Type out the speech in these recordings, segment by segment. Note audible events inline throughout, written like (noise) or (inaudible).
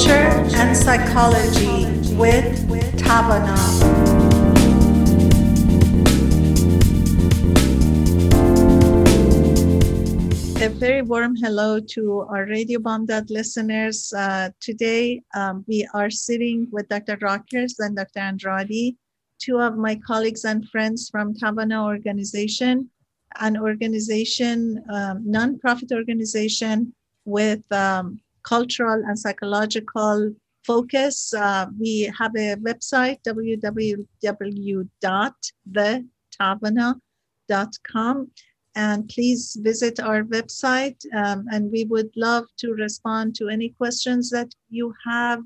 culture and psychology with Tavana. A very warm hello to our Radio Bamdad listeners. Uh, today, um, we are sitting with Dr. Rockers and Dr. Andrade, two of my colleagues and friends from Tavana organization, an organization, um, non-profit organization with um, cultural and psychological focus. Uh, we have a website, www.thetavana.com. And please visit our website. Um, and we would love to respond to any questions that you have.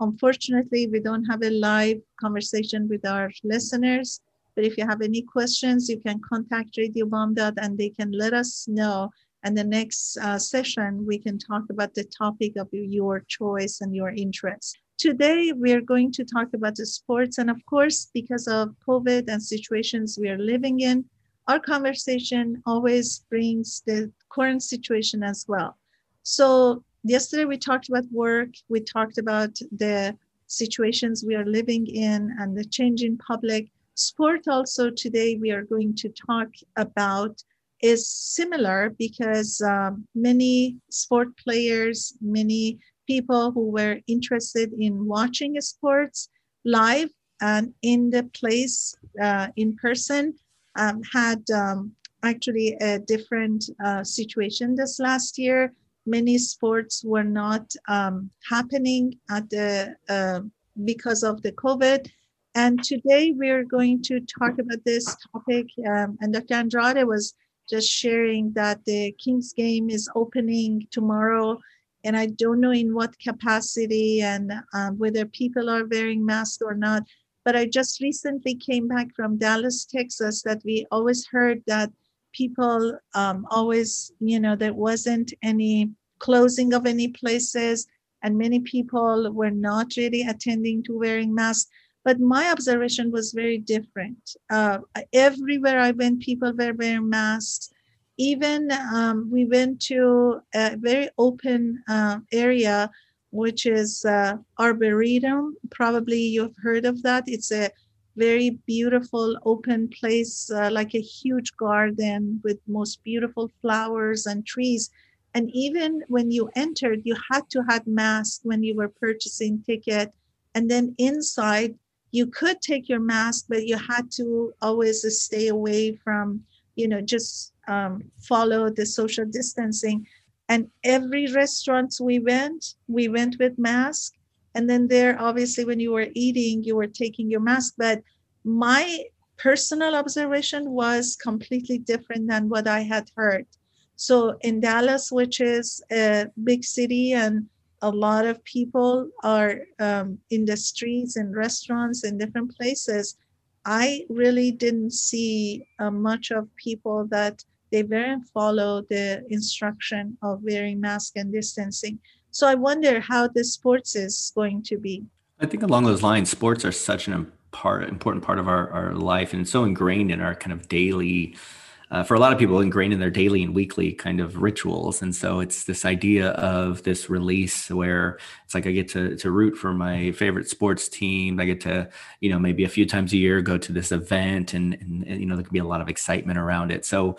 Unfortunately, we don't have a live conversation with our listeners. But if you have any questions, you can contact Radio Bamdad and they can let us know and the next uh, session, we can talk about the topic of your choice and your interest. Today, we're going to talk about the sports. And of course, because of COVID and situations we are living in, our conversation always brings the current situation as well. So, yesterday we talked about work, we talked about the situations we are living in and the change in public. Sport, also, today we are going to talk about is similar because um, many sport players, many people who were interested in watching sports live and in the place uh, in person um, had um, actually a different uh, situation this last year. Many sports were not um, happening at the uh, because of the COVID. And today we're going to talk about this topic. Um, and Dr. Andrade was just sharing that the Kings game is opening tomorrow. And I don't know in what capacity and um, whether people are wearing masks or not. But I just recently came back from Dallas, Texas, that we always heard that people um, always, you know, there wasn't any closing of any places, and many people were not really attending to wearing masks. But my observation was very different. Uh, everywhere I went, people were wearing masks. Even um, we went to a very open uh, area, which is uh, Arboretum. Probably you've heard of that. It's a very beautiful open place, uh, like a huge garden with most beautiful flowers and trees. And even when you entered, you had to have mask when you were purchasing ticket. And then inside, you could take your mask, but you had to always stay away from, you know, just um, follow the social distancing. And every restaurants we went, we went with mask. And then there, obviously, when you were eating, you were taking your mask. But my personal observation was completely different than what I had heard. So in Dallas, which is a big city and a lot of people are um, in the streets and restaurants and different places i really didn't see uh, much of people that they didn't follow the instruction of wearing mask and distancing. So i wonder how the sports is going to be. I think along those lines sports are such an part important part of our, our life and so ingrained in our kind of daily uh, for a lot of people ingrained in their daily and weekly kind of rituals. And so it's this idea of this release where it's like I get to to root for my favorite sports team. I get to, you know, maybe a few times a year go to this event and, and, and you know, there can be a lot of excitement around it. So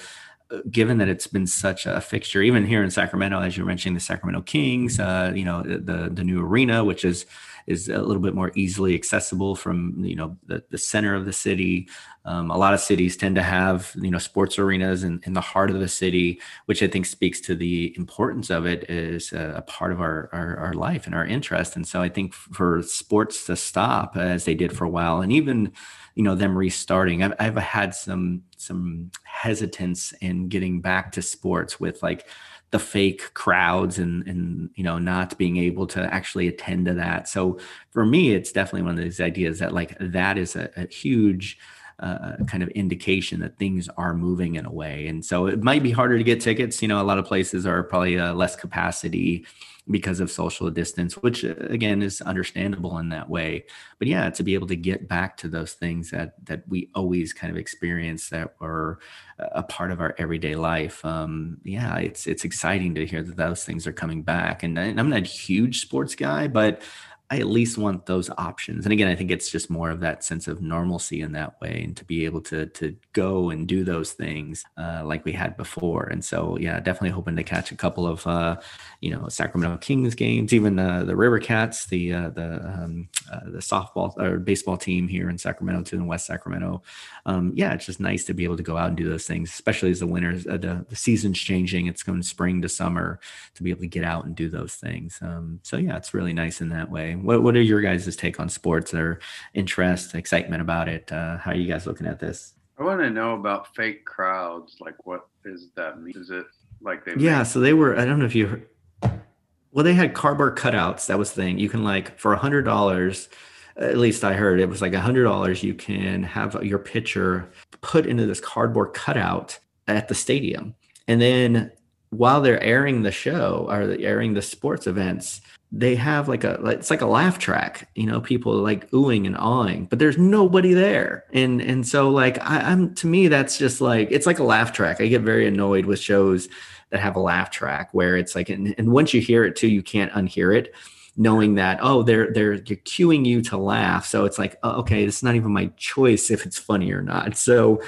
uh, given that it's been such a fixture, even here in Sacramento, as you're mentioning, the Sacramento Kings, uh, you know, the the new arena, which is is a little bit more easily accessible from you know the, the center of the city. Um, a lot of cities tend to have you know sports arenas in, in the heart of the city, which I think speaks to the importance of it as a, a part of our, our, our life and our interest. And so I think for sports to stop as they did for a while, and even you know them restarting, I've, I've had some some hesitance in getting back to sports with like the fake crowds and and you know not being able to actually attend to that. So for me it's definitely one of these ideas that like that is a, a huge uh, kind of indication that things are moving in a way. And so it might be harder to get tickets. You know a lot of places are probably uh, less capacity because of social distance, which uh, again is understandable in that way. But yeah, to be able to get back to those things that that we always kind of experience that were a part of our everyday life. Um, yeah, it's it's exciting to hear that those things are coming back. And, and I'm not a huge sports guy, but I at least want those options. And again, I think it's just more of that sense of normalcy in that way, and to be able to to go and do those things uh, like we had before. And so, yeah, definitely hoping to catch a couple of uh, you know Sacramento Kings games, even uh, the River Cats, the uh, the um, uh, the softball or baseball team here in Sacramento, too, in West Sacramento. Um, yeah, it's just nice to be able to go out and do those things, especially as the winters, uh, the the season's changing. It's going spring to summer to be able to get out and do those things. Um, so yeah, it's really nice in that way. What what are your guys' take on sports? Their interest, excitement about it? Uh, how are you guys looking at this? I want to know about fake crowds. Like, what is that mean? Is it like they? Yeah, so they were. I don't know if you. Heard, well, they had cardboard cutouts. That was the thing. You can like for a hundred dollars. At least I heard it was like a hundred dollars. You can have your picture put into this cardboard cutout at the stadium, and then while they're airing the show or airing the sports events, they have like a it's like a laugh track you know people like oohing and awing but there's nobody there. And and so like I, i'm to me that's just like it's like a laugh track. I get very annoyed with shows that have a laugh track where it's like and, and once you hear it too you can't unhear it knowing that oh they're they're you're cueing you to laugh. So it's like oh, okay it's not even my choice if it's funny or not. So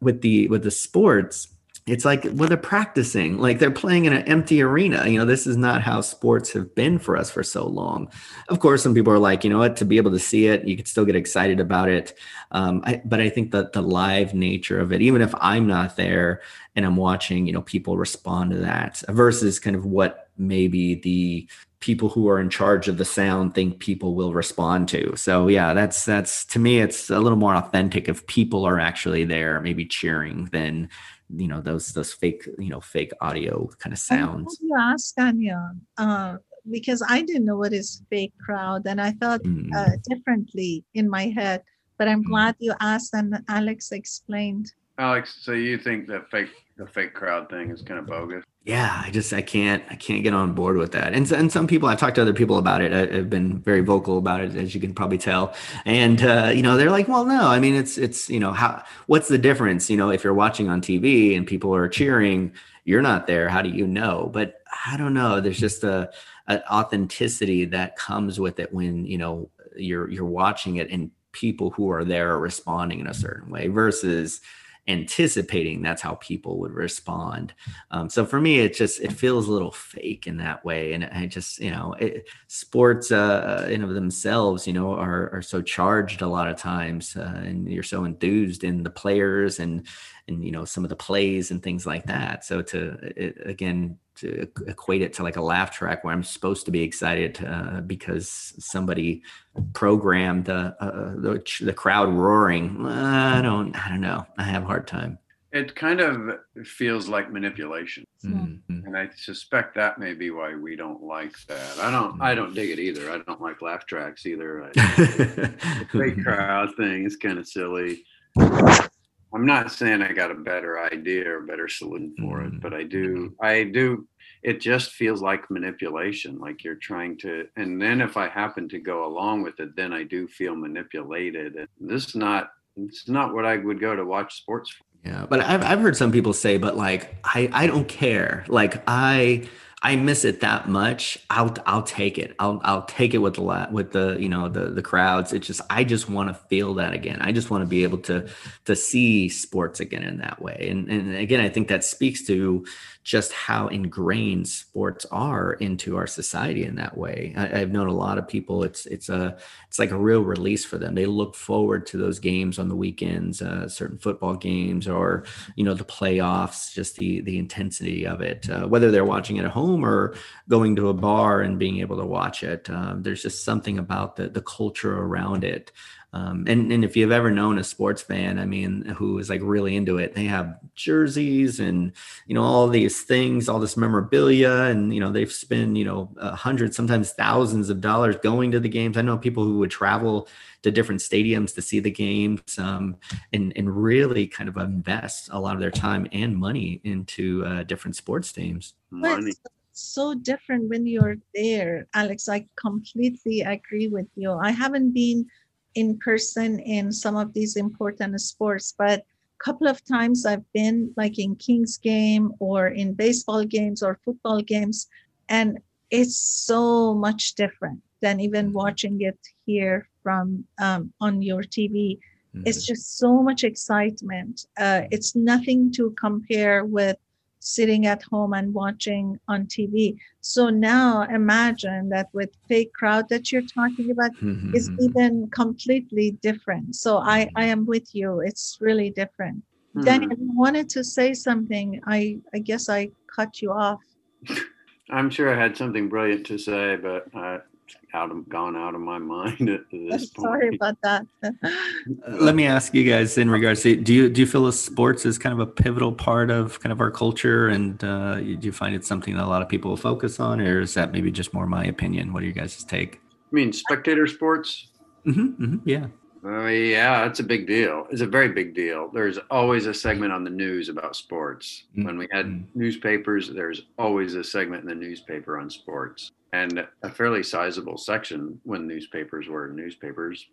with the with the sports it's like well they're practicing like they're playing in an empty arena. You know this is not how sports have been for us for so long. Of course some people are like you know what? To be able to see it you could still get excited about it. Um, I, but i think that the live nature of it even if i'm not there and i'm watching you know people respond to that versus kind of what maybe the people who are in charge of the sound think people will respond to so yeah that's that's to me it's a little more authentic if people are actually there maybe cheering than you know those those fake you know fake audio kind of sounds you ask Tanya, uh, because i didn't know what is fake crowd and i thought mm. uh, differently in my head but i'm mm. glad you asked and alex explained alex so you think that fake the fake crowd thing is kind of bogus yeah i just i can't i can't get on board with that. And, and some people i've talked to other people about it I, have been very vocal about it as you can probably tell. And uh, you know they're like well no i mean it's it's you know how what's the difference? You know if you're watching on tv and people are cheering you're not there. How do you know? But i don't know. There's just a an authenticity that comes with it when you know you're you're watching it and people who are there are responding in a certain way versus anticipating that's how people would respond. Um, so for me, it just it feels a little fake in that way, and I just you know it, sports uh, in of themselves, you know, are are so charged a lot of times, uh, and you're so enthused in the players and and you know some of the plays and things like that. So to it, again to equate it to like a laugh track where I'm supposed to be excited uh, because somebody programmed uh, uh, the, the crowd roaring. I don't, I don't know. I have a hard time. It kind of feels like manipulation, mm-hmm. and I suspect that may be why we don't like that. I don't, I don't dig it either. I don't like laugh tracks either. (laughs) the fake crowd thing is kind of silly. I'm not saying I got a better idea or better solution for it, mm-hmm. but I do, I do, it just feels like manipulation, like you're trying to, and then if I happen to go along with it, then I do feel manipulated. And this is not, it's not what I would go to watch sports for. Yeah. But I've, I've heard some people say, but like, I, I don't care. Like I, I miss it that much, I'll I'll take it. I'll I'll take it with the with the you know the the crowds. It's just I just want to feel that again. I just want to be able to to see sports again in that way. And and again, I think that speaks to just how ingrained sports are into our society in that way. I, have known a lot of people. It's it's a it's like a real release for them. They look forward to those games on the weekends, uh, certain football games, or you know the playoffs. Just the the intensity of it, uh, whether they're watching it at home or going to a bar and being able to watch it. Um, there's just something about the the culture around it um, and, and if you've ever known a sports fan, I mean, who is like really into it, they have jerseys and, you know, all these things, all this memorabilia, and, you know, they've spent, you know, hundreds, sometimes thousands of dollars going to the games. I know people who would travel to different stadiums to see the games um, and, and really kind of invest a lot of their time and money into uh, different sports teams. Money. So different when you're there alex i completely agree with you i haven't been in person in some of these important sports but a couple of times i've been like in king's game or in baseball games or football games and it's so much different than even mm-hmm. watching it here from um, on your tv mm-hmm. it's just so much excitement uh, it's nothing to compare with sitting at home and watching on TV. So now imagine that with fake crowd that you're talking about mm-hmm. is even completely different. So I, I am with you. It's really different. Mm-hmm. Daniel, wanted to say something. I, I guess I cut you off. (laughs) I'm sure I had something brilliant to say, but I, out of gone out of my (laughs) mind at this point. Sorry about that. Let me ask you guys in regards to do you do you feel that sports is kind of a pivotal part of kind of our culture, and uh, do you find it something that a lot of people focus on, or is that maybe just more my opinion? What do you guys take? I mean, spectator sports. Mm-hmm, mm-hmm, yeah. Uh, yeah, it's a big deal. It's a very big deal. There's always a segment on the news about sports. Mm-hmm. When we had mm-hmm. newspapers, there's always a segment in the newspaper on sports and a fairly sizable section when newspapers were newspapers.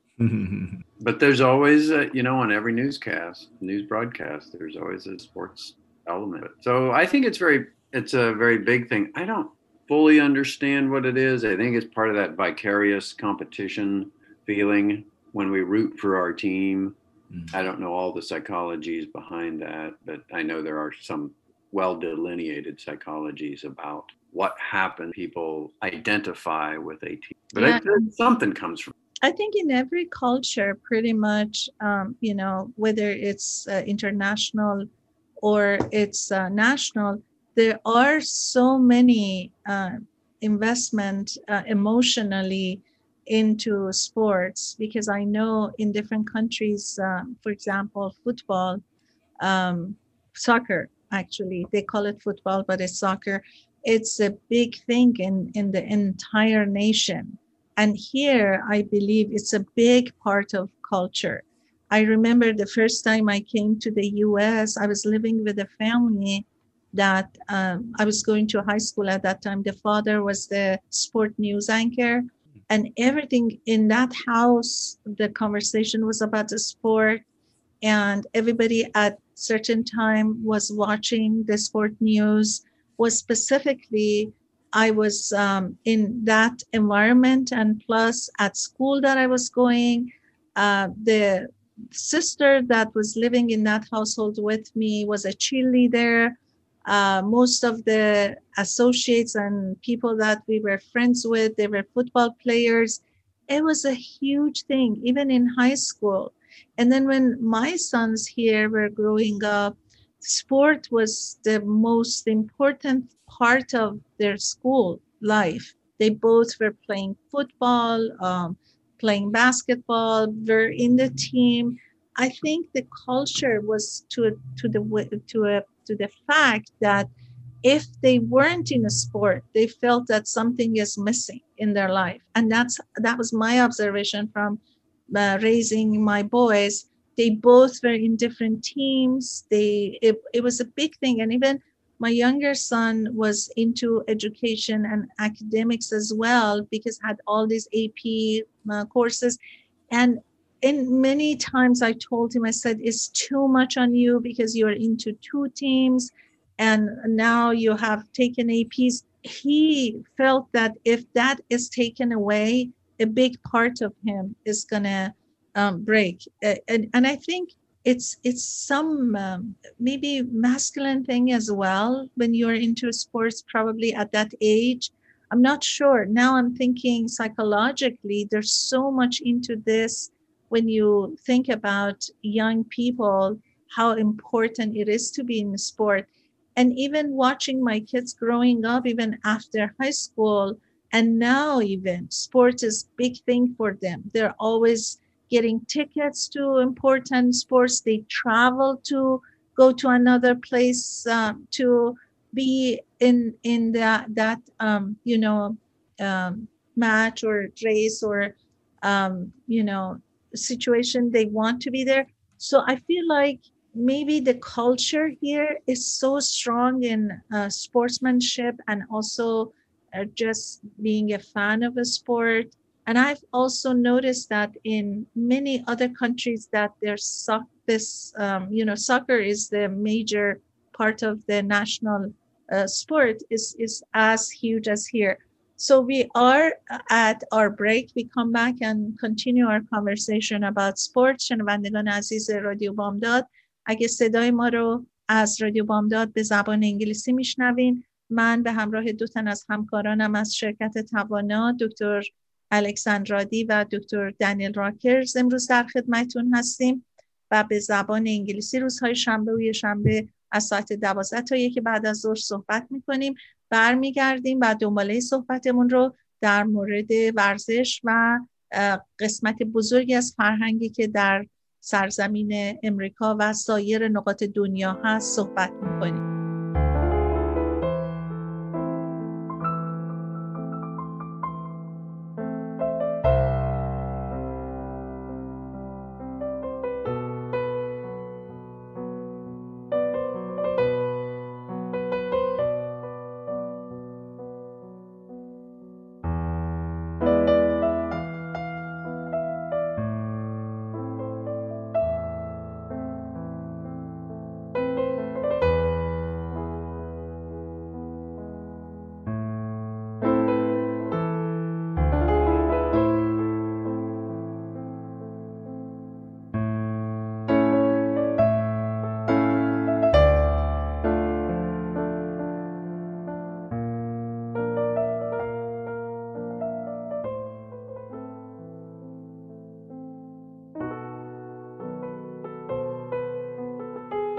but there's always, a, you know, on every newscast, news broadcast, there's always a sports element. So I think it's very, it's a very big thing. I don't fully understand what it is. I think it's part of that vicarious competition feeling when we root for our team. Mm-hmm. I don't know all the psychologies behind that, but I know there are some well delineated psychologies about what happens. People identify with a team, but yeah. I, something comes from. I think in every culture, pretty much, um, you know, whether it's uh, international or it's uh, national, there are so many uh, investment uh, emotionally into sports because I know in different countries, um, for example, football, um, soccer, actually, they call it football, but it's soccer. It's a big thing in, in the entire nation. And here, I believe it's a big part of culture. I remember the first time I came to the US, I was living with a family that um, I was going to high school at that time. The father was the sport news anchor, and everything in that house the conversation was about the sport and everybody at certain time was watching the sport news. Was specifically i was um, in that environment and plus at school that i was going uh, the sister that was living in that household with me was a cheerleader uh, most of the associates and people that we were friends with, they were football players. It was a huge thing, even in high school. And then when my sons here were growing up, sport was the most important part of their school life. They both were playing football, um, playing basketball, were in the team. I think the culture was to to the to a to the fact that if they weren't in a sport they felt that something is missing in their life. And that's that was my observation from uh, raising my boys. They both were in different teams. They it, it was a big thing. And even my younger son was into education and academics as well because had all these ap uh, courses. And and many times I told him, I said, it's too much on you because you're into two teams and now you have taken APs. He felt that if that is taken away, a big part of him is going to um, break. And, and I think it's it's some um, maybe masculine thing as well when you're into sports probably at that age i'm not sure now i'm thinking psychologically there's so much into this when you think about young people, how important it is to be in sport. And even watching my kids growing up, even after high school, and now even sports is big thing for them. They're always getting tickets to important sports. They travel to go to another place um, to be in in that that um, you know um, match or race or um, you know situation they want to be there so i feel like maybe the culture here is so strong in uh, sportsmanship and also uh, just being a fan of a sport. And I've also noticed that in many other countries that there's so- this, um, you know, soccer is the major part of the national uh, sport is is as huge as here. So we are at our break. We come back and continue our conversation about sport. شنوندگان عزیز رادیو بامداد اگه صدای ما رو از رادیو بامداد به زبان انگلیسی میشنوین من به همراه دو تن از همکارانم از شرکت توانا دکتر الکساندرادی و دکتر دانیل راکرز امروز در خدمتون هستیم و به زبان انگلیسی روزهای شنبه و شنبه از ساعت دوازده تا یکی بعد از ظهر صحبت می‌کنیم برمیگردیم و دنباله صحبتمون رو در مورد ورزش و قسمت بزرگی از فرهنگی که در سرزمین امریکا و سایر نقاط دنیا هست صحبت می‌کنیم.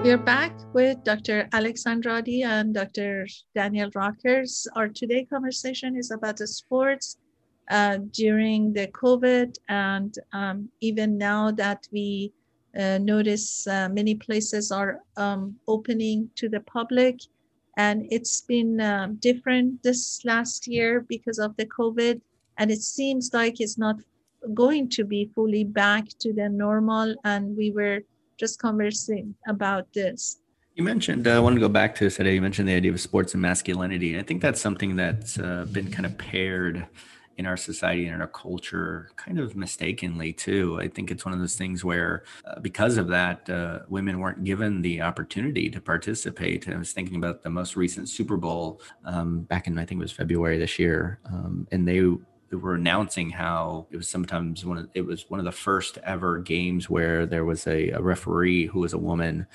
We're back with Dr. Alex Andrade and Dr. Daniel Rockers. Our today conversation is about the sports uh, during the COVID and um, even now that we uh, notice uh, many places are um, opening to the public and it's been um, different this last year because of the COVID and it seems like it's not going to be fully back to the normal and we were just conversing about this. You mentioned, uh, I want to go back to today. You mentioned the idea of sports and masculinity. I think that's something that's uh, been kind of paired in our society and in our culture kind of mistakenly too i think it's one of those things where uh, because of that uh, women weren't given the opportunity to participate i was thinking about the most recent super bowl um, back in i think it was february this year um, and they were announcing how it was sometimes one of it was one of the first ever games where there was a, a referee who was a woman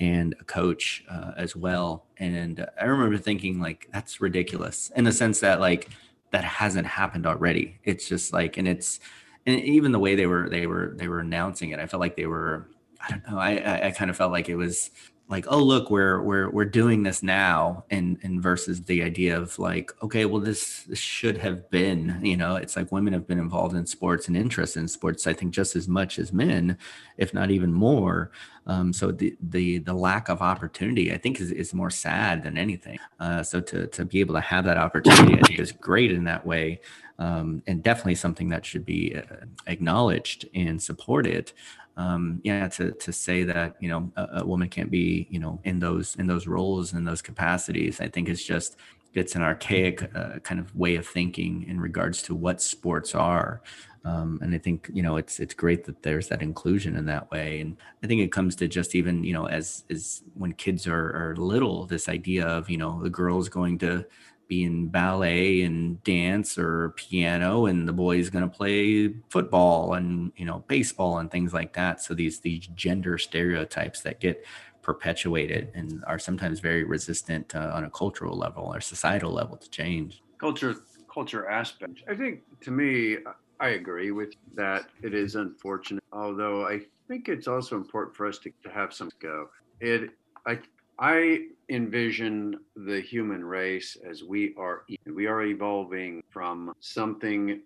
and a coach uh, as well. And i remember thinking like that's ridiculous in the sense that like that hasn't happened already. It's just like and it's and even the way they were they were they were announcing it i felt like they were i don't know i i kind of felt like it was like oh look we're we're we're doing this now and and versus the idea of like okay well this, this should have been you know it's like women have been involved in sports and interest in sports i think just as much as men if not even more. Um, so the the the lack of opportunity i think is, is more sad than anything. Uh, so to to be able to have that opportunity i think is great in that way um, and definitely something that should be uh, acknowledged and supported um, yeah, to to say that you know a, a, woman can't be you know in those in those roles in those capacities, I think it's just it's an archaic uh, kind of way of thinking in regards to what sports are. Um, and I think you know it's it's great that there's that inclusion in that way. And I think it comes to just even you know as as when kids are are little, this idea of you know the girls going to be in ballet and dance or piano and the boy is going to play football and you know baseball and things like that. So these these gender stereotypes that get perpetuated and are sometimes very resistant uh, on a cultural level or societal level to change. Culture culture aspect. I think to me i agree with that. It is unfortunate although i think it's also important for us to, to have some go it i I envision the human race as we are we are evolving from something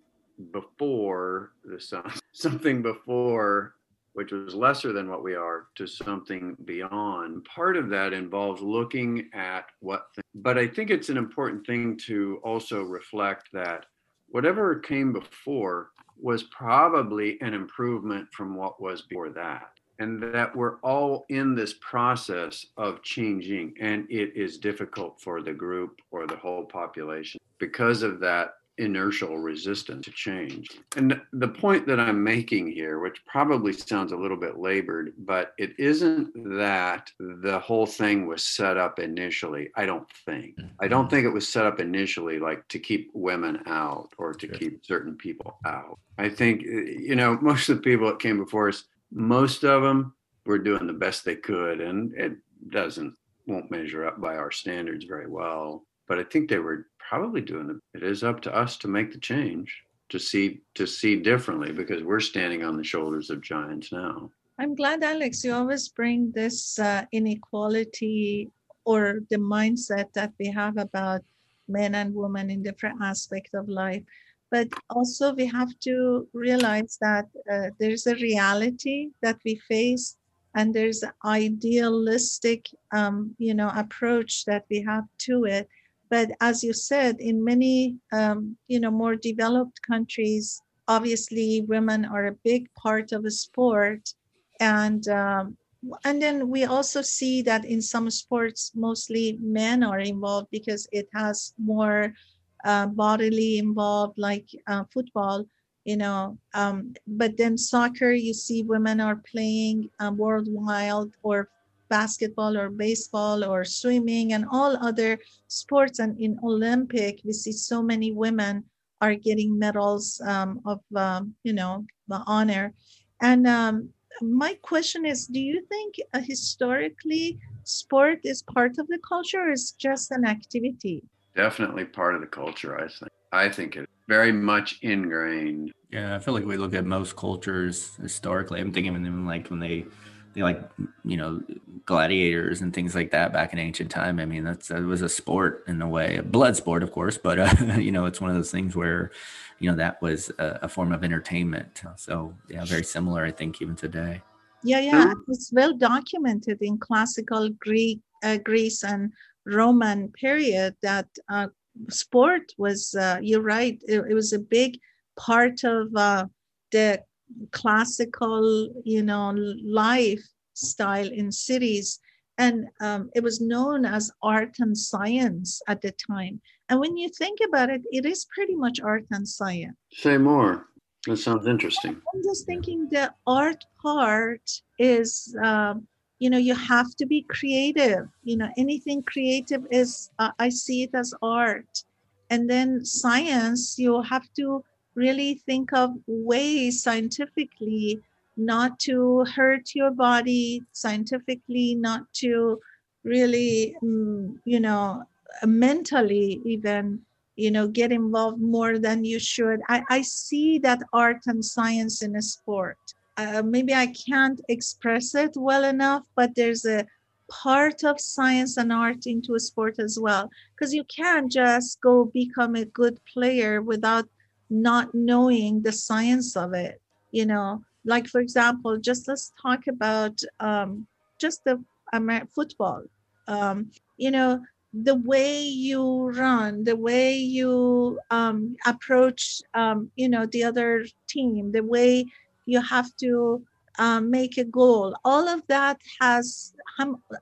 before the sun, (laughs) something before which was lesser than what we are to something beyond. Part of that involves looking at what, th- but I think it's an important thing to also reflect that whatever came before was probably an improvement from what was before that and that we're all in this process of changing and it is difficult for the group or the whole population because of that inertial resistance to change. And the point that I'm making here, which probably sounds a little bit labored, but it isn't that the whole thing was set up initially. I don't think. I don't mm-hmm. think it was set up initially like to keep women out or to keep certain people out. I think, eh, you know, most of the people that came before us, most of them were doing the best they could, and it doesn't, won't measure up by our standards very well. But I think they were probably doing it. It is up to us to make the change to see to see differently because we're standing on the shoulders of giants now. I'm glad, Alex, you always bring this uh, inequality or the mindset that we have about men and women in different aspects of life. But also, we have to realize that uh, there's a reality that we face, and there's an idealistic, um, you know, approach that we have to it but as you said, in many, um, you know, more developed countries, obviously women are a big part of a sport. And, um, and then we also see that in some sports, mostly men are involved because it has more uh, bodily involved, like uh, football you know um, but then soccer you see women are playing um, worldwide or basketball or baseball or swimming and all other sports. And in Olympic, we see so many women are getting medals um, of, um, you know, the honor. And um, my question is, do you think uh, historically sport is part of the culture or is just an activity? Definitely part of the culture, I think. I think it's very much ingrained. Yeah, I feel like we look at most cultures historically. I'm thinking of them like when they they like you know gladiators and things like that back in ancient time i mean that's that was a sport in a way a blood sport of course but uh, (laughs) you know it's one of those things where you know that was a, a, form of entertainment so yeah very similar i think even today yeah yeah it's well documented in classical greek uh, greece and roman period that uh, sport was uh, you're right it, it, was a big part of uh, the classical, you know, lifestyle in cities. And um, it was known as art and science at the time. And when you think about it, it is pretty much art and science. Say more. That sounds interesting. I'm just thinking the art part is, um, you know, you have to be creative. You know, anything creative is, uh, I see it as art. And then science, you have to really think of ways scientifically not to hurt your body, scientifically not to really, um, you know, mentally even, you know, get involved more than you should. I, I see that art and science in a sport. Uh, maybe I can't express it well enough, but there's a part of science and art into a sport as well. Because you can't just go become a good player without not knowing the science of it you know? Like for example just let's talk about um, just the Amer- football. Um, you know the way you run the way you um, approach um, you know the other team the way you have to um, make a goal all of that has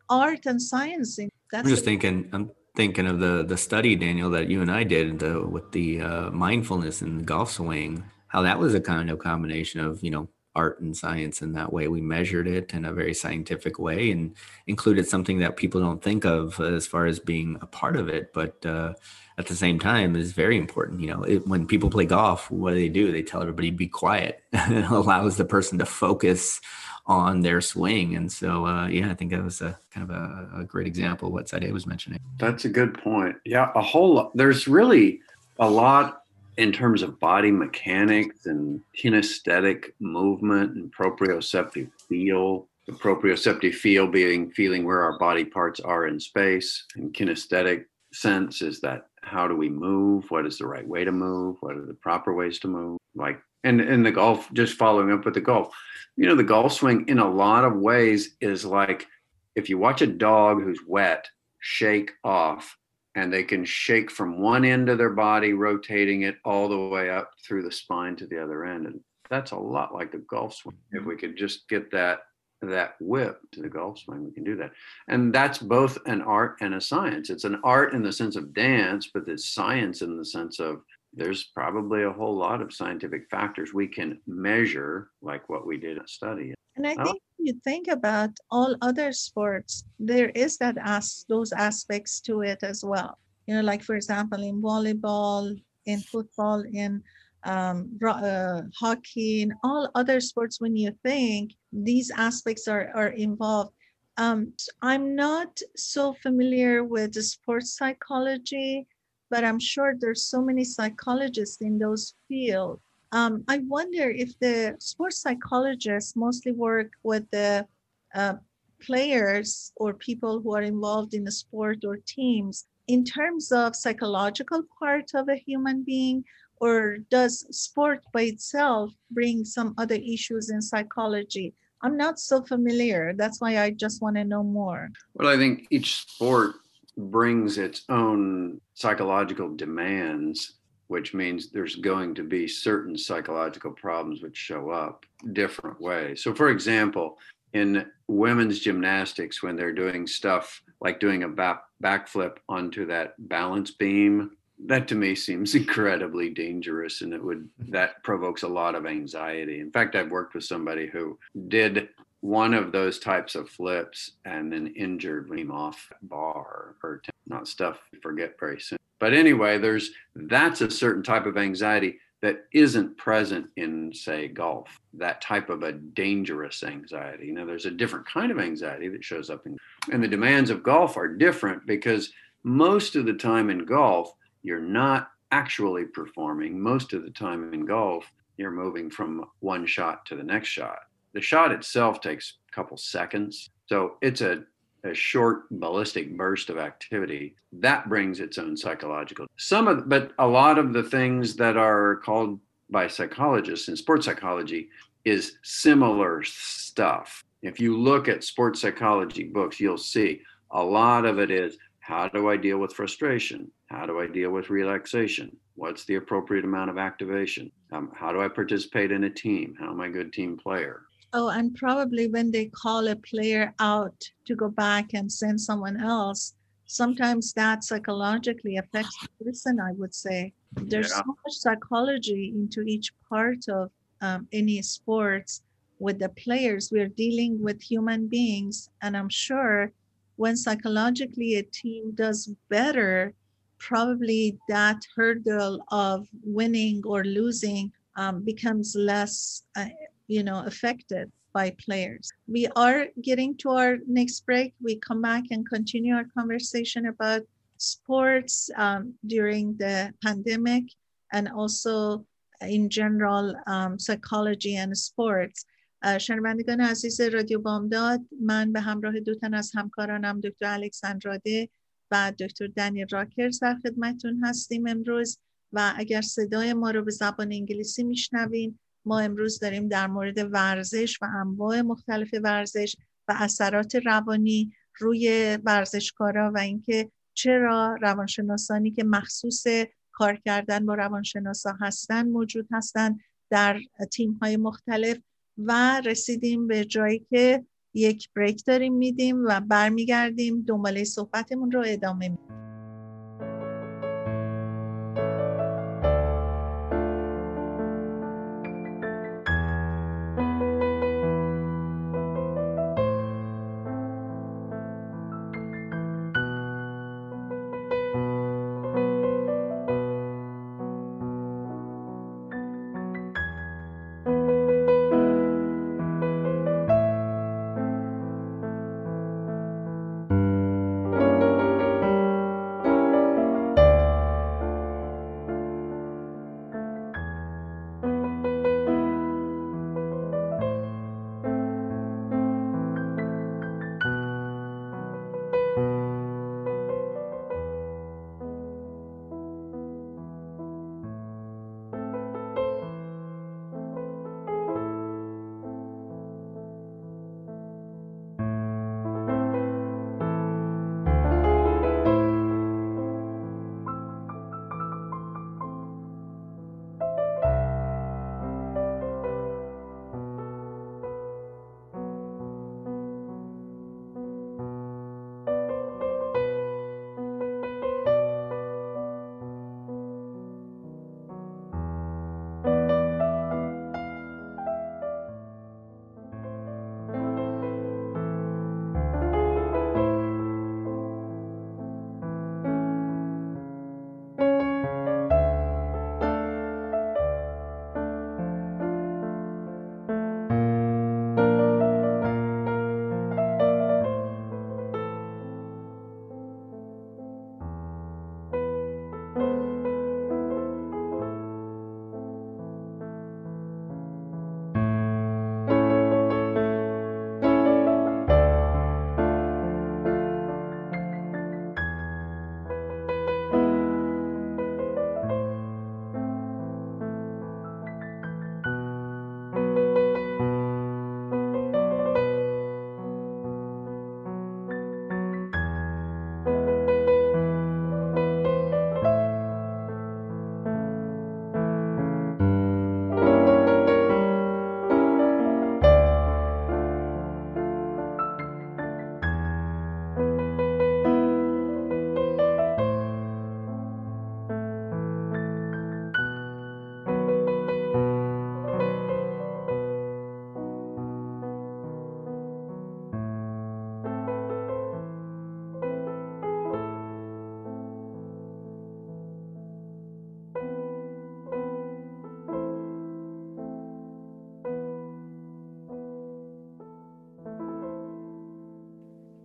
art and science in that's i'm just thinking i'm thinking of the the study, Daniel, that you and I did the, with the uh, mindfulness and the golf swing. How that was a kind of combination of you know art and science in that way. We measured it in a very scientific way and included something that people don't think of as far as being a part of it, but uh, at the same time is very important. You know, it, when people play golf, what do they do? They tell everybody be quiet. (laughs) it allows the person to focus on their swing. And so, uh, yeah, I think that was a kind of a, a great example of what Sade was mentioning. That's a good point. Yeah, a whole lot. There's really a lot in terms of body mechanics and kinesthetic movement and proprioceptive feel. The proprioceptive feel being feeling where our body parts are in space, and kinesthetic sense is that how do we move? What is the right way to move? What are the proper ways to move? Like and in the golf, just following up with the golf, you know, the golf swing in a lot of ways is like if you watch a dog who's wet shake off and they can shake from one end of their body, rotating it all the way up through the spine to the other end. And that's a lot like the golf swing. If we could just get that that whip to the golf swing, we can do that. And that's both an art and a science. It's an art in the sense of dance, but it's science in the sense of there's probably a whole lot of scientific factors we can measure, like what we did in a study. And I think oh. you think about all other sports, there is that as those aspects to it as well. You know, like for example, in volleyball, in football, in um, uh, hockey, and all other sports, when you think these aspects are, are involved. Um, I'm not so familiar with the sports psychology, but I'm sure there's so many psychologists in those fields. Um, I wonder if the sports psychologists mostly work with the uh, players or people who are involved in the sport or teams in terms of psychological part of a human being or does sport by itself bring some other issues in psychology? I'm not so familiar. That's why i just want to know more. Well i think each sport brings its own psychological demands which means there's going to be certain psychological problems which show up different ways. So for example in women's gymnastics when they're doing stuff like doing a back backflip onto that balance beam that to me seems (laughs) incredibly dangerous and it would that provokes a lot of anxiety. In fact i've worked with somebody who did one of those types of flips and then injured him off bar or not stuff forget very soon but anyway there's that's a certain type of anxiety that isn't present in say golf that type of a dangerous anxiety you know there's a different kind of anxiety that shows up in and the demands of golf are different because most of the time in golf you're not actually performing. Most of the time in golf, you're moving from one shot to the next shot. The shot itself takes a couple seconds. So it's a, a short ballistic burst of activity that brings its own psychological. Some of, but a lot of the things that are called by psychologists in sports psychology is similar stuff. If you look at sports psychology books, you'll see a lot of it is how do I deal with frustration? How do I deal with relaxation? What's the appropriate amount of activation? Um, how do I participate in a team? How am I a good team player? Oh, and probably when they call a player out to go back and send someone else, sometimes that psychologically affects the person, I would say. There's yeah. so much psychology into each part of um, any sports with the players. We're dealing with human beings, and I'm sure when psychologically a team does better, probably that hurdle of winning or losing um, becomes less, uh, you know, affected by players. We are getting to our next break. We come back and continue our conversation about sports um, during the pandemic and also in general um, psychology and sports. شنوندگان عزیز رادیو بامداد من به همراه دو تن از همکارانم دکتر الکساندراده و دکتر دنیل راکرز در خدمتون هستیم امروز و اگر صدای ما رو به زبان انگلیسی میشنوین ما امروز داریم در مورد ورزش و انواع مختلف ورزش و اثرات روانی روی ورزشکارا و اینکه چرا روانشناسانی که مخصوص کار کردن با روانشناسا هستن موجود هستن در تیم های مختلف و رسیدیم به جایی که یک بریک داریم میدیم و برمیگردیم. دنباله صحبتمون رو ادامه میدیم.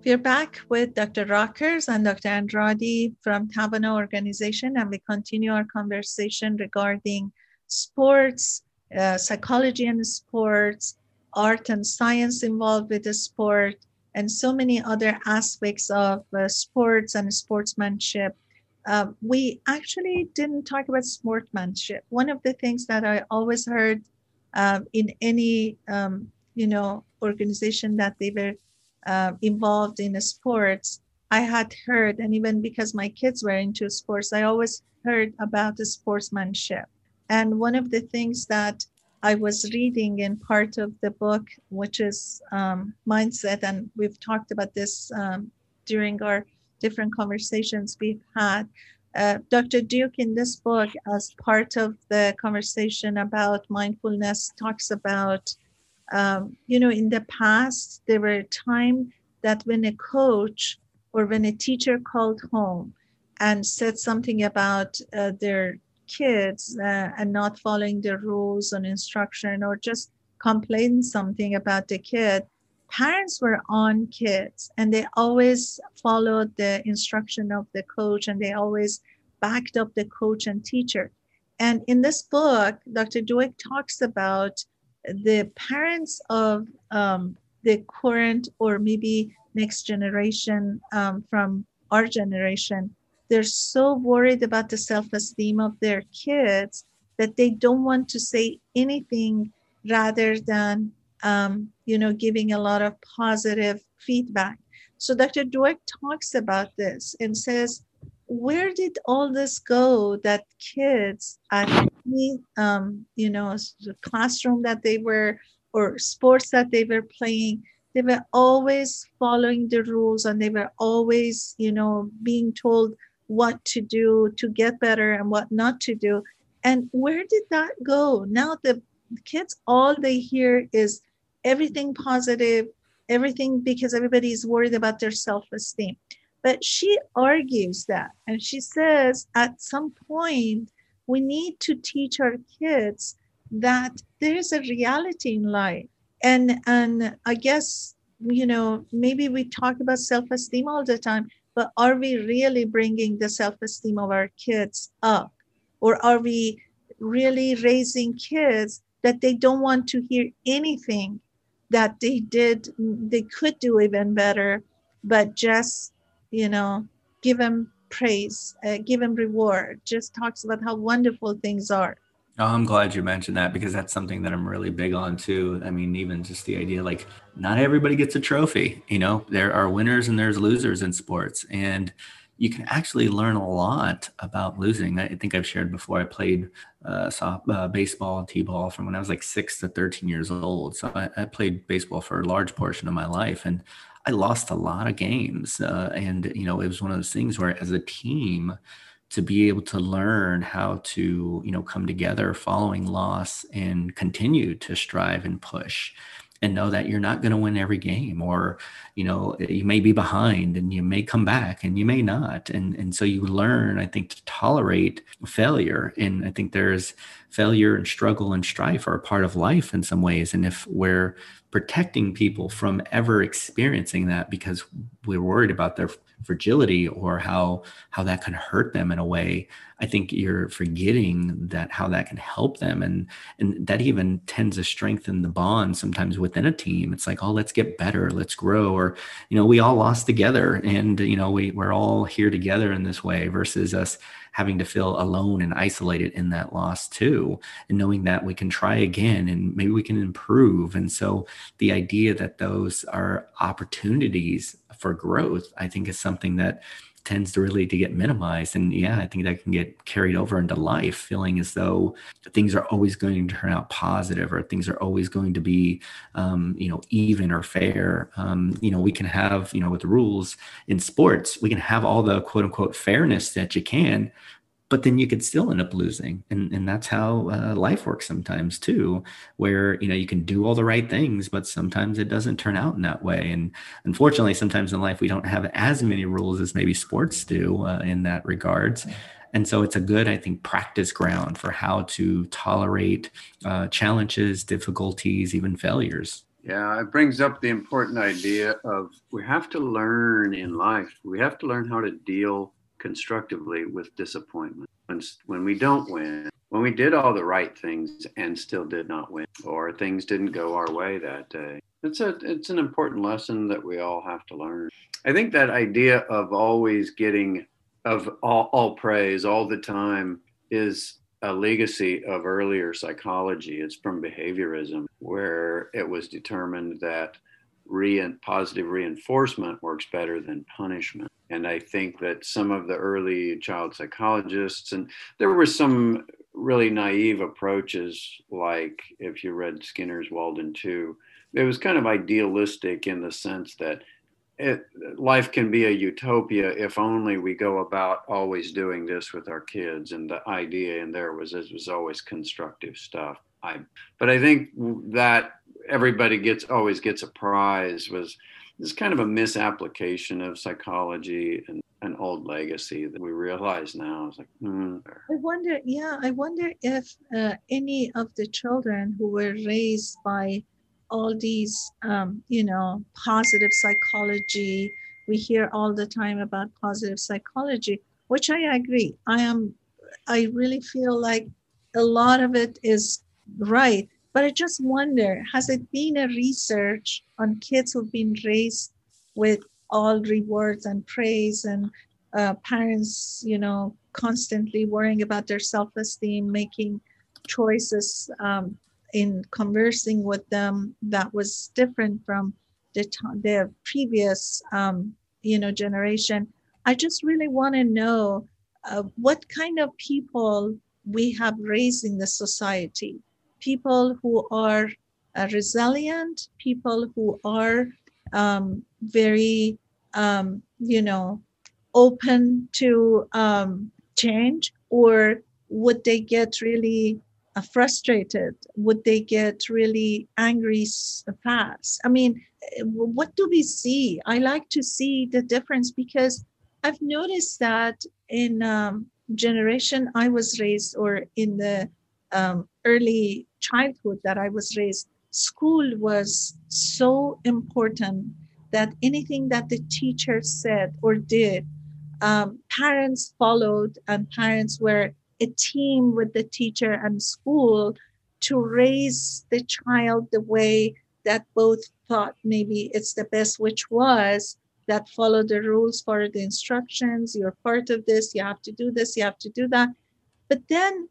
We're back with Dr. Rockers and Dr. Andrade from Tabano organization, and we continue our conversation regarding sports, uh, psychology and sports, art and science involved with the sport, and so many other aspects of uh, sports and sportsmanship. Uh, we actually didn't talk about sportsmanship. One of the things that I always heard uh, in any um, you know organization that they were uh, involved in sports, I had heard, and even because my kids were into sports, I always heard about the sportsmanship. And one of the things that I was reading in part of the book, which is um, mindset, and we've talked about this um, during our different conversations we've had. Uh, Dr. Dweck in this book, as part of the conversation about mindfulness, talks about um, you know, in the past, there were times that when a coach or when a teacher called home and said something about uh, their kids uh, and not following the rules and instruction or just complain something about the kid, parents were on kids and they always followed the instruction of the coach and they always backed up the coach and teacher. And in this book, Dr. Dweck talks about the parents of um, the current or maybe next generation um, from our generation, they're so worried about the self esteem of their kids that they don't want to say anything rather than, um, you know, giving a lot of positive feedback. So Dr. Dweck talks about this and says, where did all this go that kids at um, you know the classroom that they were or sports that they were playing they were always following the rules and they were always you know being told what to do to get better and what not to do. And where did that go? Now the kids all they hear is everything positive everything because everybody is worried about their self-esteem. But she argues that, and she says at some point, we need to teach our kids that there is a reality in life. And, and I guess, you know, maybe we talk about self esteem all the time, but are we really bringing the self esteem of our kids up? Or are we really raising kids that they don't want to hear anything that they did, they could do even better, but just you know, give him praise, uh, give him reward, just talks about how wonderful things are. Oh, I'm glad you mentioned that because that's something that I'm really big on too. I mean, even just the idea like not everybody gets a trophy, you know, there are winners and there's losers in sports. And you can actually learn a lot about losing. I think I've shared before. I played uh, soft, uh, baseball t-ball from when I was like six to 13 years old. So I, I, played baseball for a large portion of my life, and I lost a lot of games. Uh, and, you know, it was one of those things where as a team, to be able to learn how to, you know, come together following loss and continue to strive and push and know that you're not going to win every game or you know you may be behind and you may come back and you may not and and so you learn i think to tolerate failure and i think there's failure and struggle and strife are a part of life in some ways and if we're protecting people from ever experiencing that because we're worried about their fragility or how how that can hurt them in a way. I think you're forgetting that how that can help them and and that even tends to strengthen the bond sometimes within a team. It's like oh let's get better let's grow or you know we all lost together and you know we, we're all here together in this way versus us having to feel alone and isolated in that loss too and knowing that we can try again and maybe we can improve. And so the idea that those are opportunities for growth i think is something that tends to really to get minimized. And yeah i think that can get carried over into life feeling as though things are always going to turn out positive or things are always going to be um, you know even or fair. Um, you know we can have you know with the rules in sports we can have all the quote unquote fairness that you can but then you could still end up losing. And, and that's how uh, life works sometimes too where you know you can do all the right things but sometimes it doesn't turn out in that way. And unfortunately sometimes in life we don't have as many rules as maybe sports do uh, in that regards. And so it's a good i think practice ground for how to tolerate uh, challenges difficulties even failures. Yeah, it brings up the important idea of we have to learn in life. We have to learn how to deal constructively with disappointment. When, when we don't win, when we did all the right things and still did not win, or things didn't go our way that day. It's a it's an important lesson that we all have to learn. I think that idea of always getting of all, all praise all the time is a legacy of earlier psychology. It's from behaviorism, where it was determined that re- positive reinforcement works better than punishment. And I think that some of the early child psychologists, and there were some really naive approaches, like if you read Skinner's Walden 2, it was kind of idealistic in the sense that it, life can be a utopia if only we go about always doing this with our kids. And the idea in there was it was always constructive stuff. I, but I think that everybody gets always gets a prize was this is kind of a misapplication of psychology and an old legacy that we realize now is like hmm. i wonder yeah i wonder if uh, any of the children who were raised by all these, um, you know, positive psychology. We hear all the time about positive psychology, which I agree. I am, I really feel like a lot of it is right. But I just wonder has it been a research on kids who've been raised with all rewards and praise and uh, parents, you know, constantly worrying about their self esteem, making choices um, in conversing with them that was different from the, the previous um, you know generation? I just really want to know uh, what kind of people we have raised in the society people who are uh, resilient people who are um, very um, you know open to um, change or would they get really uh, frustrated? Would they get really angry fast? I mean, what do we see? I like to see the difference because I've noticed that in um, generation I was raised or in the um, early childhood that I was raised, school was so important that anything that the teacher said or did, um, parents followed and parents were a team with the teacher and school to raise the child the way that both thought maybe it's the best, which was that follow the rules, follow the instructions. You're part of this. You have to do this. You have to do that. But then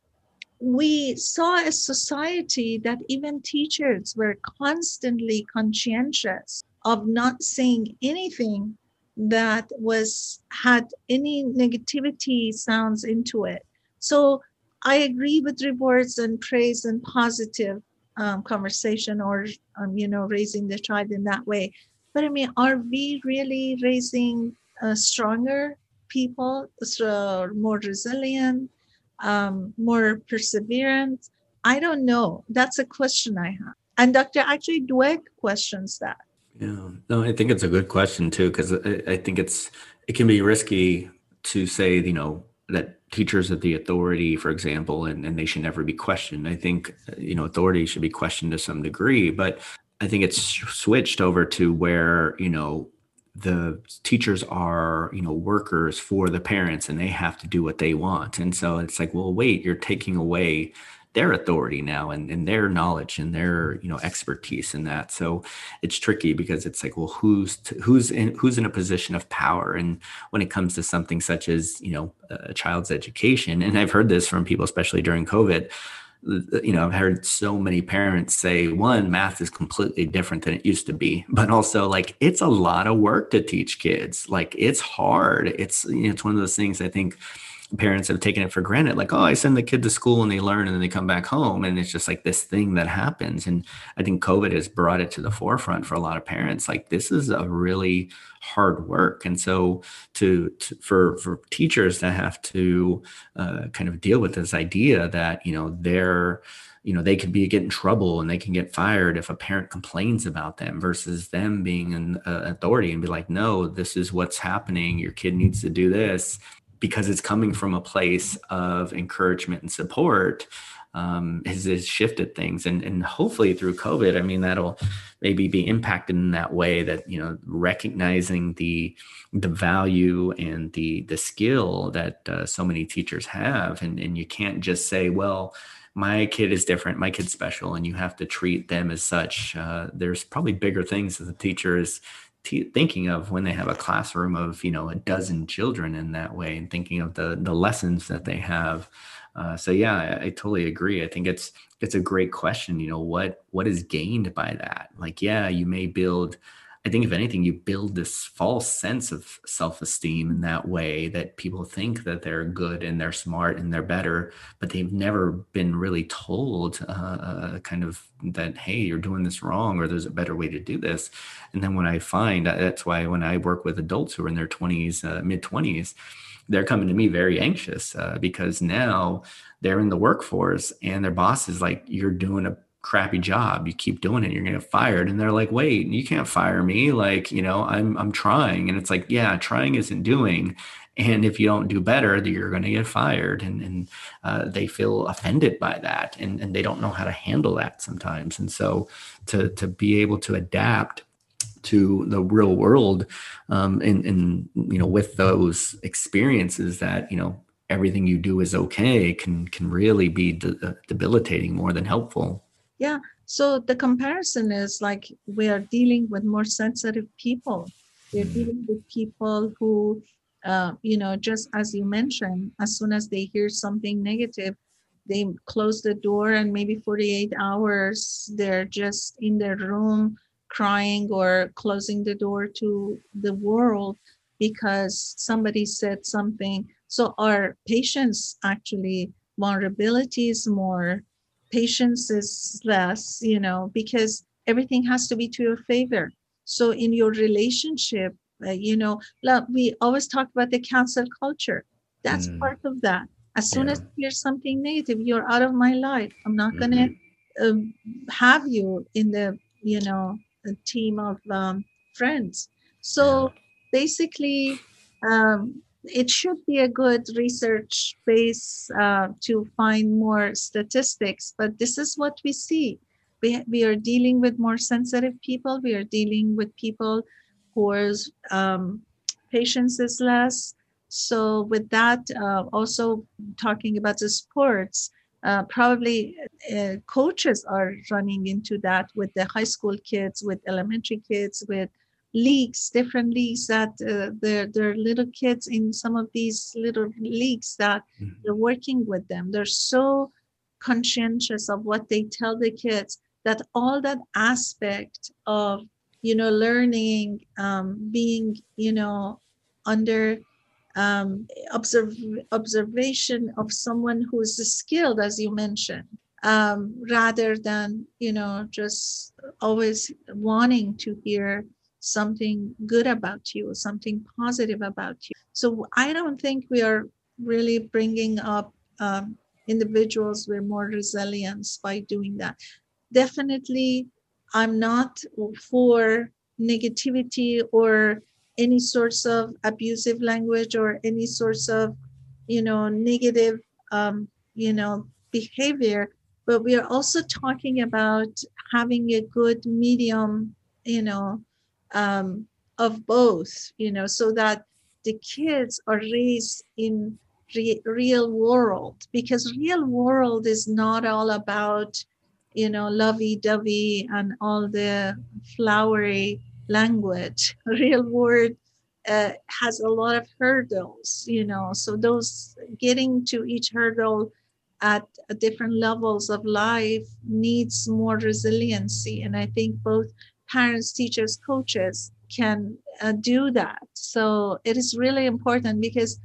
we saw a society that even teachers were constantly conscientious of not saying anything that was had any negativity sounds into it so I agree with rewards and praise and positive um, conversation or, um, you know, raising the child in that way. But I mean, are we really raising uh, stronger people, so more resilient, um, more perseverant? I don't know. That's a question I have. And Dr. Actually, Dweck questions that. Yeah, no, I think it's a good question too, because I, I think it's it can be risky to say, you know, that teachers have the authority, for example, and, and they should never be questioned. I think, you know, authority should be questioned to some degree, but I think it's switched over to where, you know, the teachers are, you know, workers for the parents and they have to do what they want. And so it's like, well, wait, you're taking away their authority now and, and their knowledge and their you know expertise in that so it's tricky because it's like well who's who's in who's in a position of power and when it comes to something such as you know a child's education and i've heard this from people especially during covid Uh, you know, I've heard so many parents say, one, math is completely different than it used to be, but also like it's a lot of work to teach kids. Like it's hard. It's you know, it's one of those things I think parents have taken it for granted like oh i send the kid to school and they learn and then they come back home. And it's just like this thing that happens. And i think covid has brought it to the forefront for a lot of parents. Like this is a really hard work. And so to, to for for teachers to have to uh, kind of deal with this idea that you know they're you know they could be get in trouble and they can get fired if a parent complains about them versus them being an uh, authority and be like no this is what's happening. Your kid needs to do this because it's coming from a place of encouragement and support um, has, has, shifted things. And and hopefully through covid i mean that'll maybe be impacted in that way that you know recognizing the the value and the the skill that uh, so many teachers have. And and you can't just say well my kid is different my kid's special and you have to treat them as such. Uh, there's probably bigger things that the teacher is t- thinking of when they have a classroom of you know a dozen children in that way and thinking of the the lessons that they have uh, so yeah, I, I, totally agree. I think it's it's a great question. You know, what what is gained by that? Like, yeah, you may build. I think if anything, you build this false sense of self-esteem in that way that people think that they're good and they're smart and they're better, but they've never been really told uh, uh, kind of that hey, you're doing this wrong or there's a better way to do this. And then when I find that's why when I work with adults who are in their 20s, uh, mid 20s they're coming to me very anxious uh, because now they're in the workforce and their boss is like, you're doing a crappy job. You keep doing it, you're gonna get fired. And they're like, wait, you can't fire me. Like, you know, I'm I'm trying. And it's like, yeah, trying isn't doing. And if you don't do better, you're going to get fired. And, and uh, they feel offended by that, and, and they don't know how to handle that sometimes. And so, to to be able to adapt to the real world um, and, and you know with those experiences that you know everything you do is okay can can really be de- uh, debilitating more than helpful yeah so the comparison is like we are dealing with more sensitive people we're mm. dealing with people who uh, you know just as you mentioned as soon as they hear something negative they close the door and maybe 48 hours they're just in their room crying or closing the door to the world because somebody said something. So our patients actually vulnerability is more, patience is less, you know, because everything has to be to your favor. So in your relationship, uh, you know, we always talk about the cancel culture. That's mm. part of that. As soon yeah. as there's something negative, you're out of my life. I'm not mm-hmm. gonna um, have you in the, you know, a team of um, friends. So basically, um, it should be a good research base uh, to find more statistics, but this is what we see. We, we are dealing with more sensitive people. We are dealing with people whose um, patience is less. So with that, uh, also talking about the sports, uh, probably uh, coaches are running into that with the high school kids, with elementary kids, with leagues, different leagues that uh, they're, they're little kids in some of these little leagues that mm-hmm. they're working with them. They're so conscientious of what they tell the kids that all that aspect of, you know, learning, um, being, you know, under um, observe, observation of someone who is skilled, as you mentioned, um, rather than you know just always wanting to hear something good about you, something positive about you. So I don't think we are really bringing up um, individuals with more resilience by doing that. Definitely, I'm not for negativity or any sorts of abusive language or any sorts of you know negative um, you know behavior but we are also talking about having a good medium you know um, of both you know so that the kids are raised in re- real world because real world is not all about you know lovey-dovey and all the flowery language. (laughs) Real world uh, has a lot of hurdles you know so those getting to each hurdle at different levels of life needs more resiliency and i think both parents teachers coaches can uh, do that so it is really important because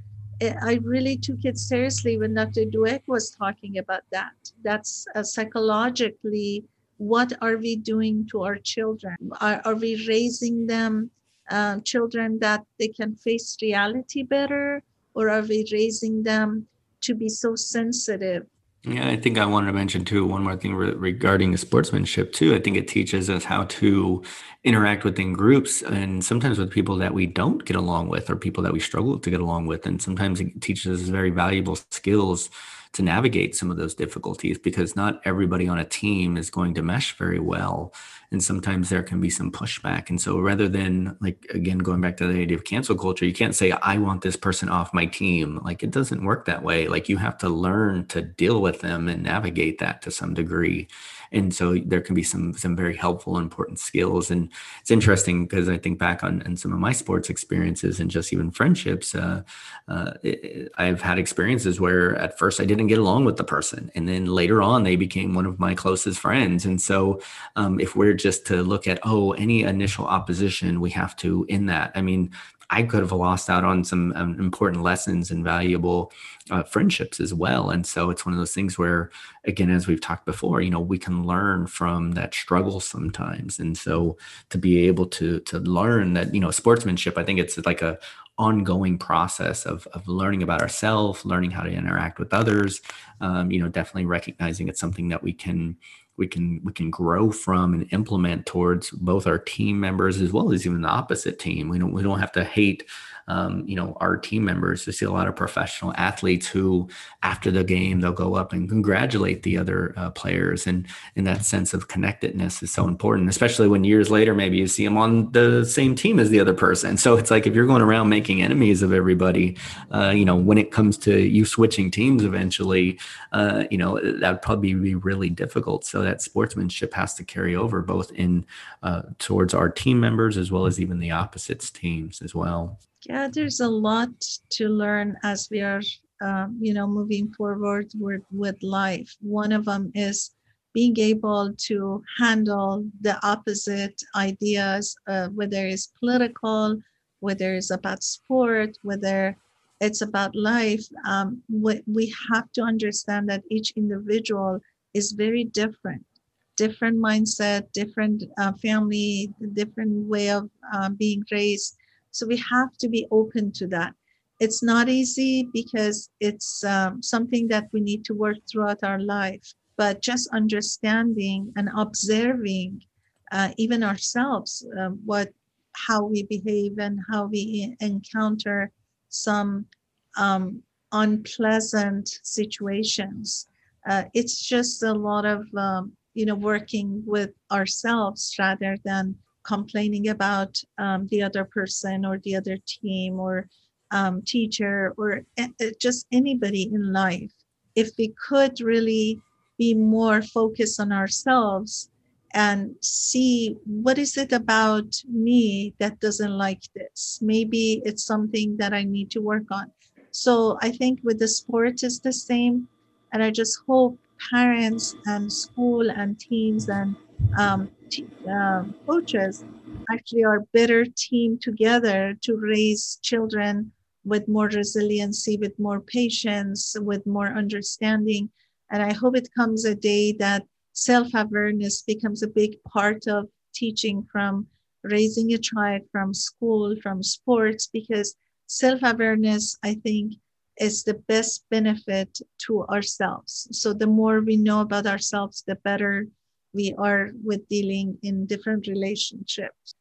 i really took it seriously when dr dweck was talking about that that's uh, psychologically what are we doing to our children? Are, are we raising them uh, children that they can face reality better, or are we raising them to be so sensitive? Yeah, I think I wanted to mention too one more thing re- regarding sportsmanship too. I think it teaches us how to interact within groups and sometimes with people that we don't get along with or people that we struggle to get along with. And sometimes it teaches us very valuable skills to navigate some of those difficulties because not everybody on a team is going to mesh very well. And sometimes there can be some pushback. And so rather than like again going back to the idea of cancel culture you can't say i want this person off my team. Like it doesn't work that way. Like you have to learn to deal with them and navigate that to some degree and so there can be some some very helpful and important skills. And it's interesting because i think back on, on some of my sports experiences and just even friendships uh, uh, it, i've had experiences where at first i didn't get along with the person. And then later on they became one of my closest friends. And so um, if we're just to look at oh any initial opposition we have to in that. I mean I could have lost out on some um, important lessons and valuable uh, friendships as well. And so it's one of those things where, again, as we've talked before, you know, we can learn from that struggle sometimes. And so to be able to to learn that, you know, sportsmanship, I think it's like a ongoing process of, of learning about ourselves, learning how to interact with others. Um, you know, definitely recognizing it's something that we can we can we can grow from and implement towards both our team members as well as even the opposite team. We don't we don't have to hate um, you know, our team members. We see a lot of professional athletes who, after the game, they'll go up and congratulate the other uh, players, and and that sense of connectedness is so important, especially when years later maybe you see them on the same team as the other person. So it's like if you're going around making enemies of everybody, uh, you know, when it comes to you switching teams eventually, uh, you know, that would probably be really difficult. So that sportsmanship has to carry over both in uh, towards our team members as well as even the opposites teams as well. Yeah, there's a lot to learn as we are, um, you know, moving forward with, with life. One of them is being able to handle the opposite ideas, uh, whether it's political, whether it's about sport, whether it's about life. Um, we, we have to understand that each individual is very different different mindset different uh, family different way of uh, being raised so we have to be open to that. It's not easy because it's um, something that we need to work throughout our life, but just understanding and observing uh, even ourselves, uh, what, how we behave and how we encounter some um, unpleasant situations. Uh, it's just a lot of um, you know working with ourselves rather than complaining about um, the other person or the other team or um, teacher or just anybody in life, if we could really be more focused on ourselves and see what is it about me that doesn't like this. Maybe it's something that i need to work on. So i think with the sport is the same and i just hope parents and school and teams and um, uh, coaches actually are better team together to raise children with more resiliency, with more patience, with more understanding. And I hope it comes a day that self awareness becomes a big part of teaching from raising a child, from school, from sports, because self awareness, I think, is the best benefit to ourselves. So the more we know about ourselves, the better we are with dealing in different relationships.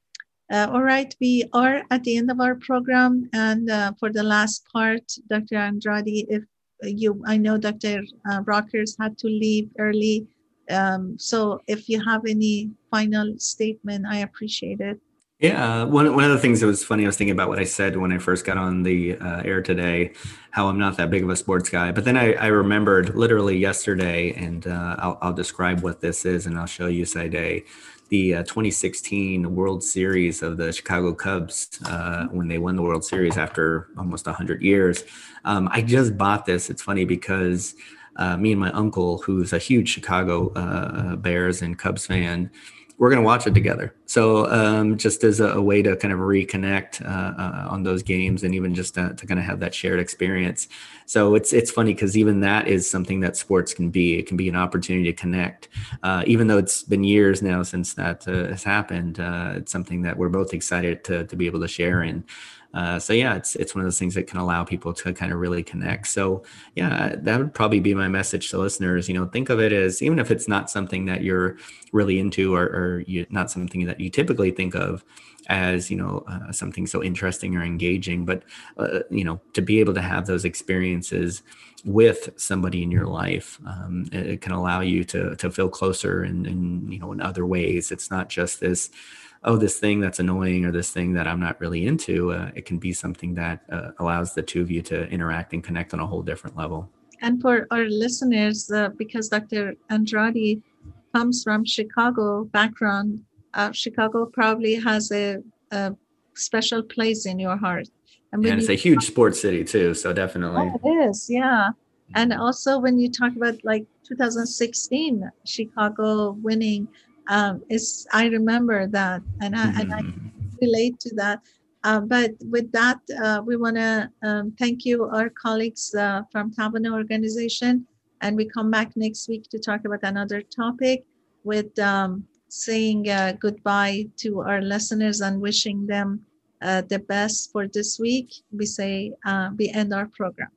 Uh, all right, we are at the end of our program. And uh, for the last part, Dr. Andrade, if you, I know Dr. Uh, Rockers had to leave early. Um, so if you have any final statement, I appreciate it. Yeah, one one of the things that was funny, I was thinking about what I said when I first got on the uh, air today, how I'm not that big of a sports guy. But then I, I remembered literally yesterday, and uh, I'll, I'll describe what this is, and I'll show you Side the uh, 2016 World Series of the Chicago Cubs uh, when they won the World Series after almost 100 years. Um, I just bought this. It's funny because uh, me and my uncle, who's a huge Chicago uh, Bears and Cubs fan, we're going to watch it together. So um, just as a, a, way to kind of reconnect uh, uh, on those games and even just to, to, kind of have that shared experience. So it's it's funny because even that is something that sports can be. It can be an opportunity to connect. Uh, even though it's been years now since that uh, has happened, uh, it's something that we're both excited to, to be able to share in. Uh, so yeah, it's it's one of those things that can allow people to kind of really connect. So yeah, that would probably be my message to listeners. You know, think of it as even if it's not something that you're really into or, or you, not something that you typically think of as you know uh, something so interesting or engaging, but uh, you know to be able to have those experiences with somebody in your life um, it, it, can allow you to to feel closer and in, you know in other ways. It's not just this oh, this thing that's annoying or this thing that I'm not really into, uh, it can be something that uh, allows the two of you to interact and connect on a whole different level. And for our listeners, uh, because Dr. Andrade comes from Chicago background, uh, Chicago probably has a, a, special place in your heart. And, and it's a huge sports city too, so definitely. Oh, it is, yeah. And also when you talk about like 2016, Chicago winning um, is I remember that and I, mm-hmm. and I relate to that. Uh, but with that, uh, we want to um, thank you, our colleagues uh, from Tabano organization, and we come back next week to talk about another topic with um, saying uh, goodbye to our listeners and wishing them uh, the best for this week. We say uh, we end our program.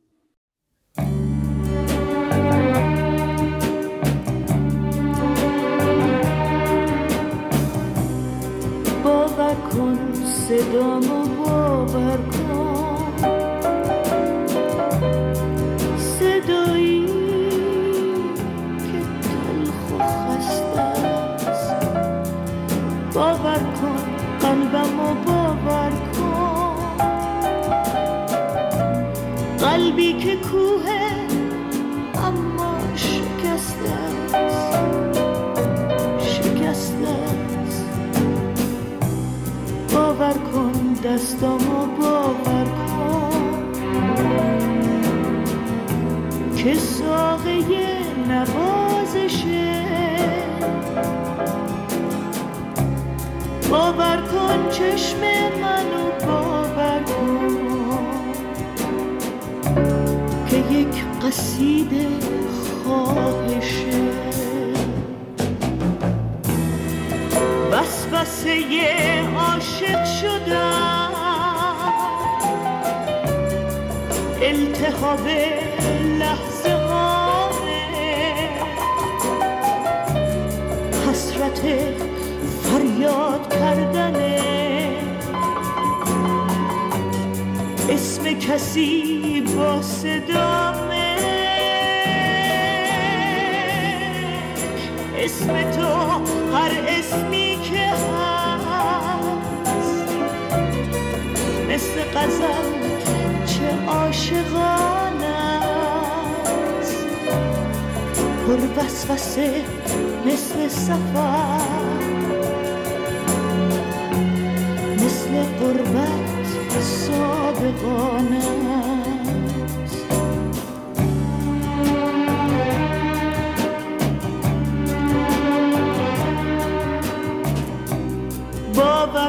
صدامو باور کن. صدایی که تلخ و خسته است. باور کن قلبمو باور کن. قلبی که کوه باور کن دستامو باور کن. که ساقه نوازشه باور کن چشم منو باور کن. که یک قصیده خواهشه. وسوسه عاشق شدم. التهاب لحظه حسرت فریاد کردنه. اسم کسی با صدامه. اسم تو هر اسمی که هست. مثل قزل چه عاشقانه است. پر وسوسه مثل سفر مثل قربت صادقانه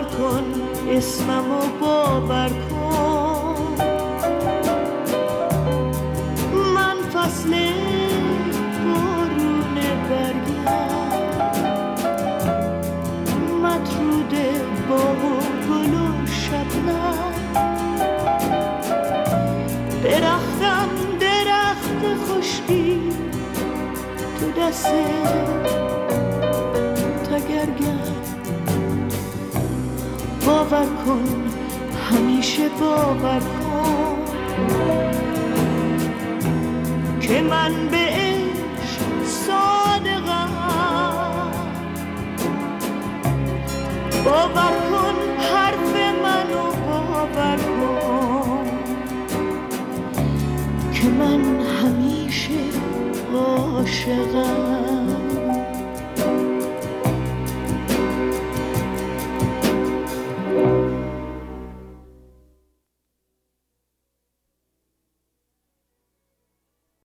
باور کن اسممو باور کن. من فصل بارون برگم. مطرود باغ و گل و شبنم. درختم درخت خشکی تو دست تگرگم باور کن همیشه باور کن. که من به باور کن حرف منو باور کن. که من همیشه عاشقم.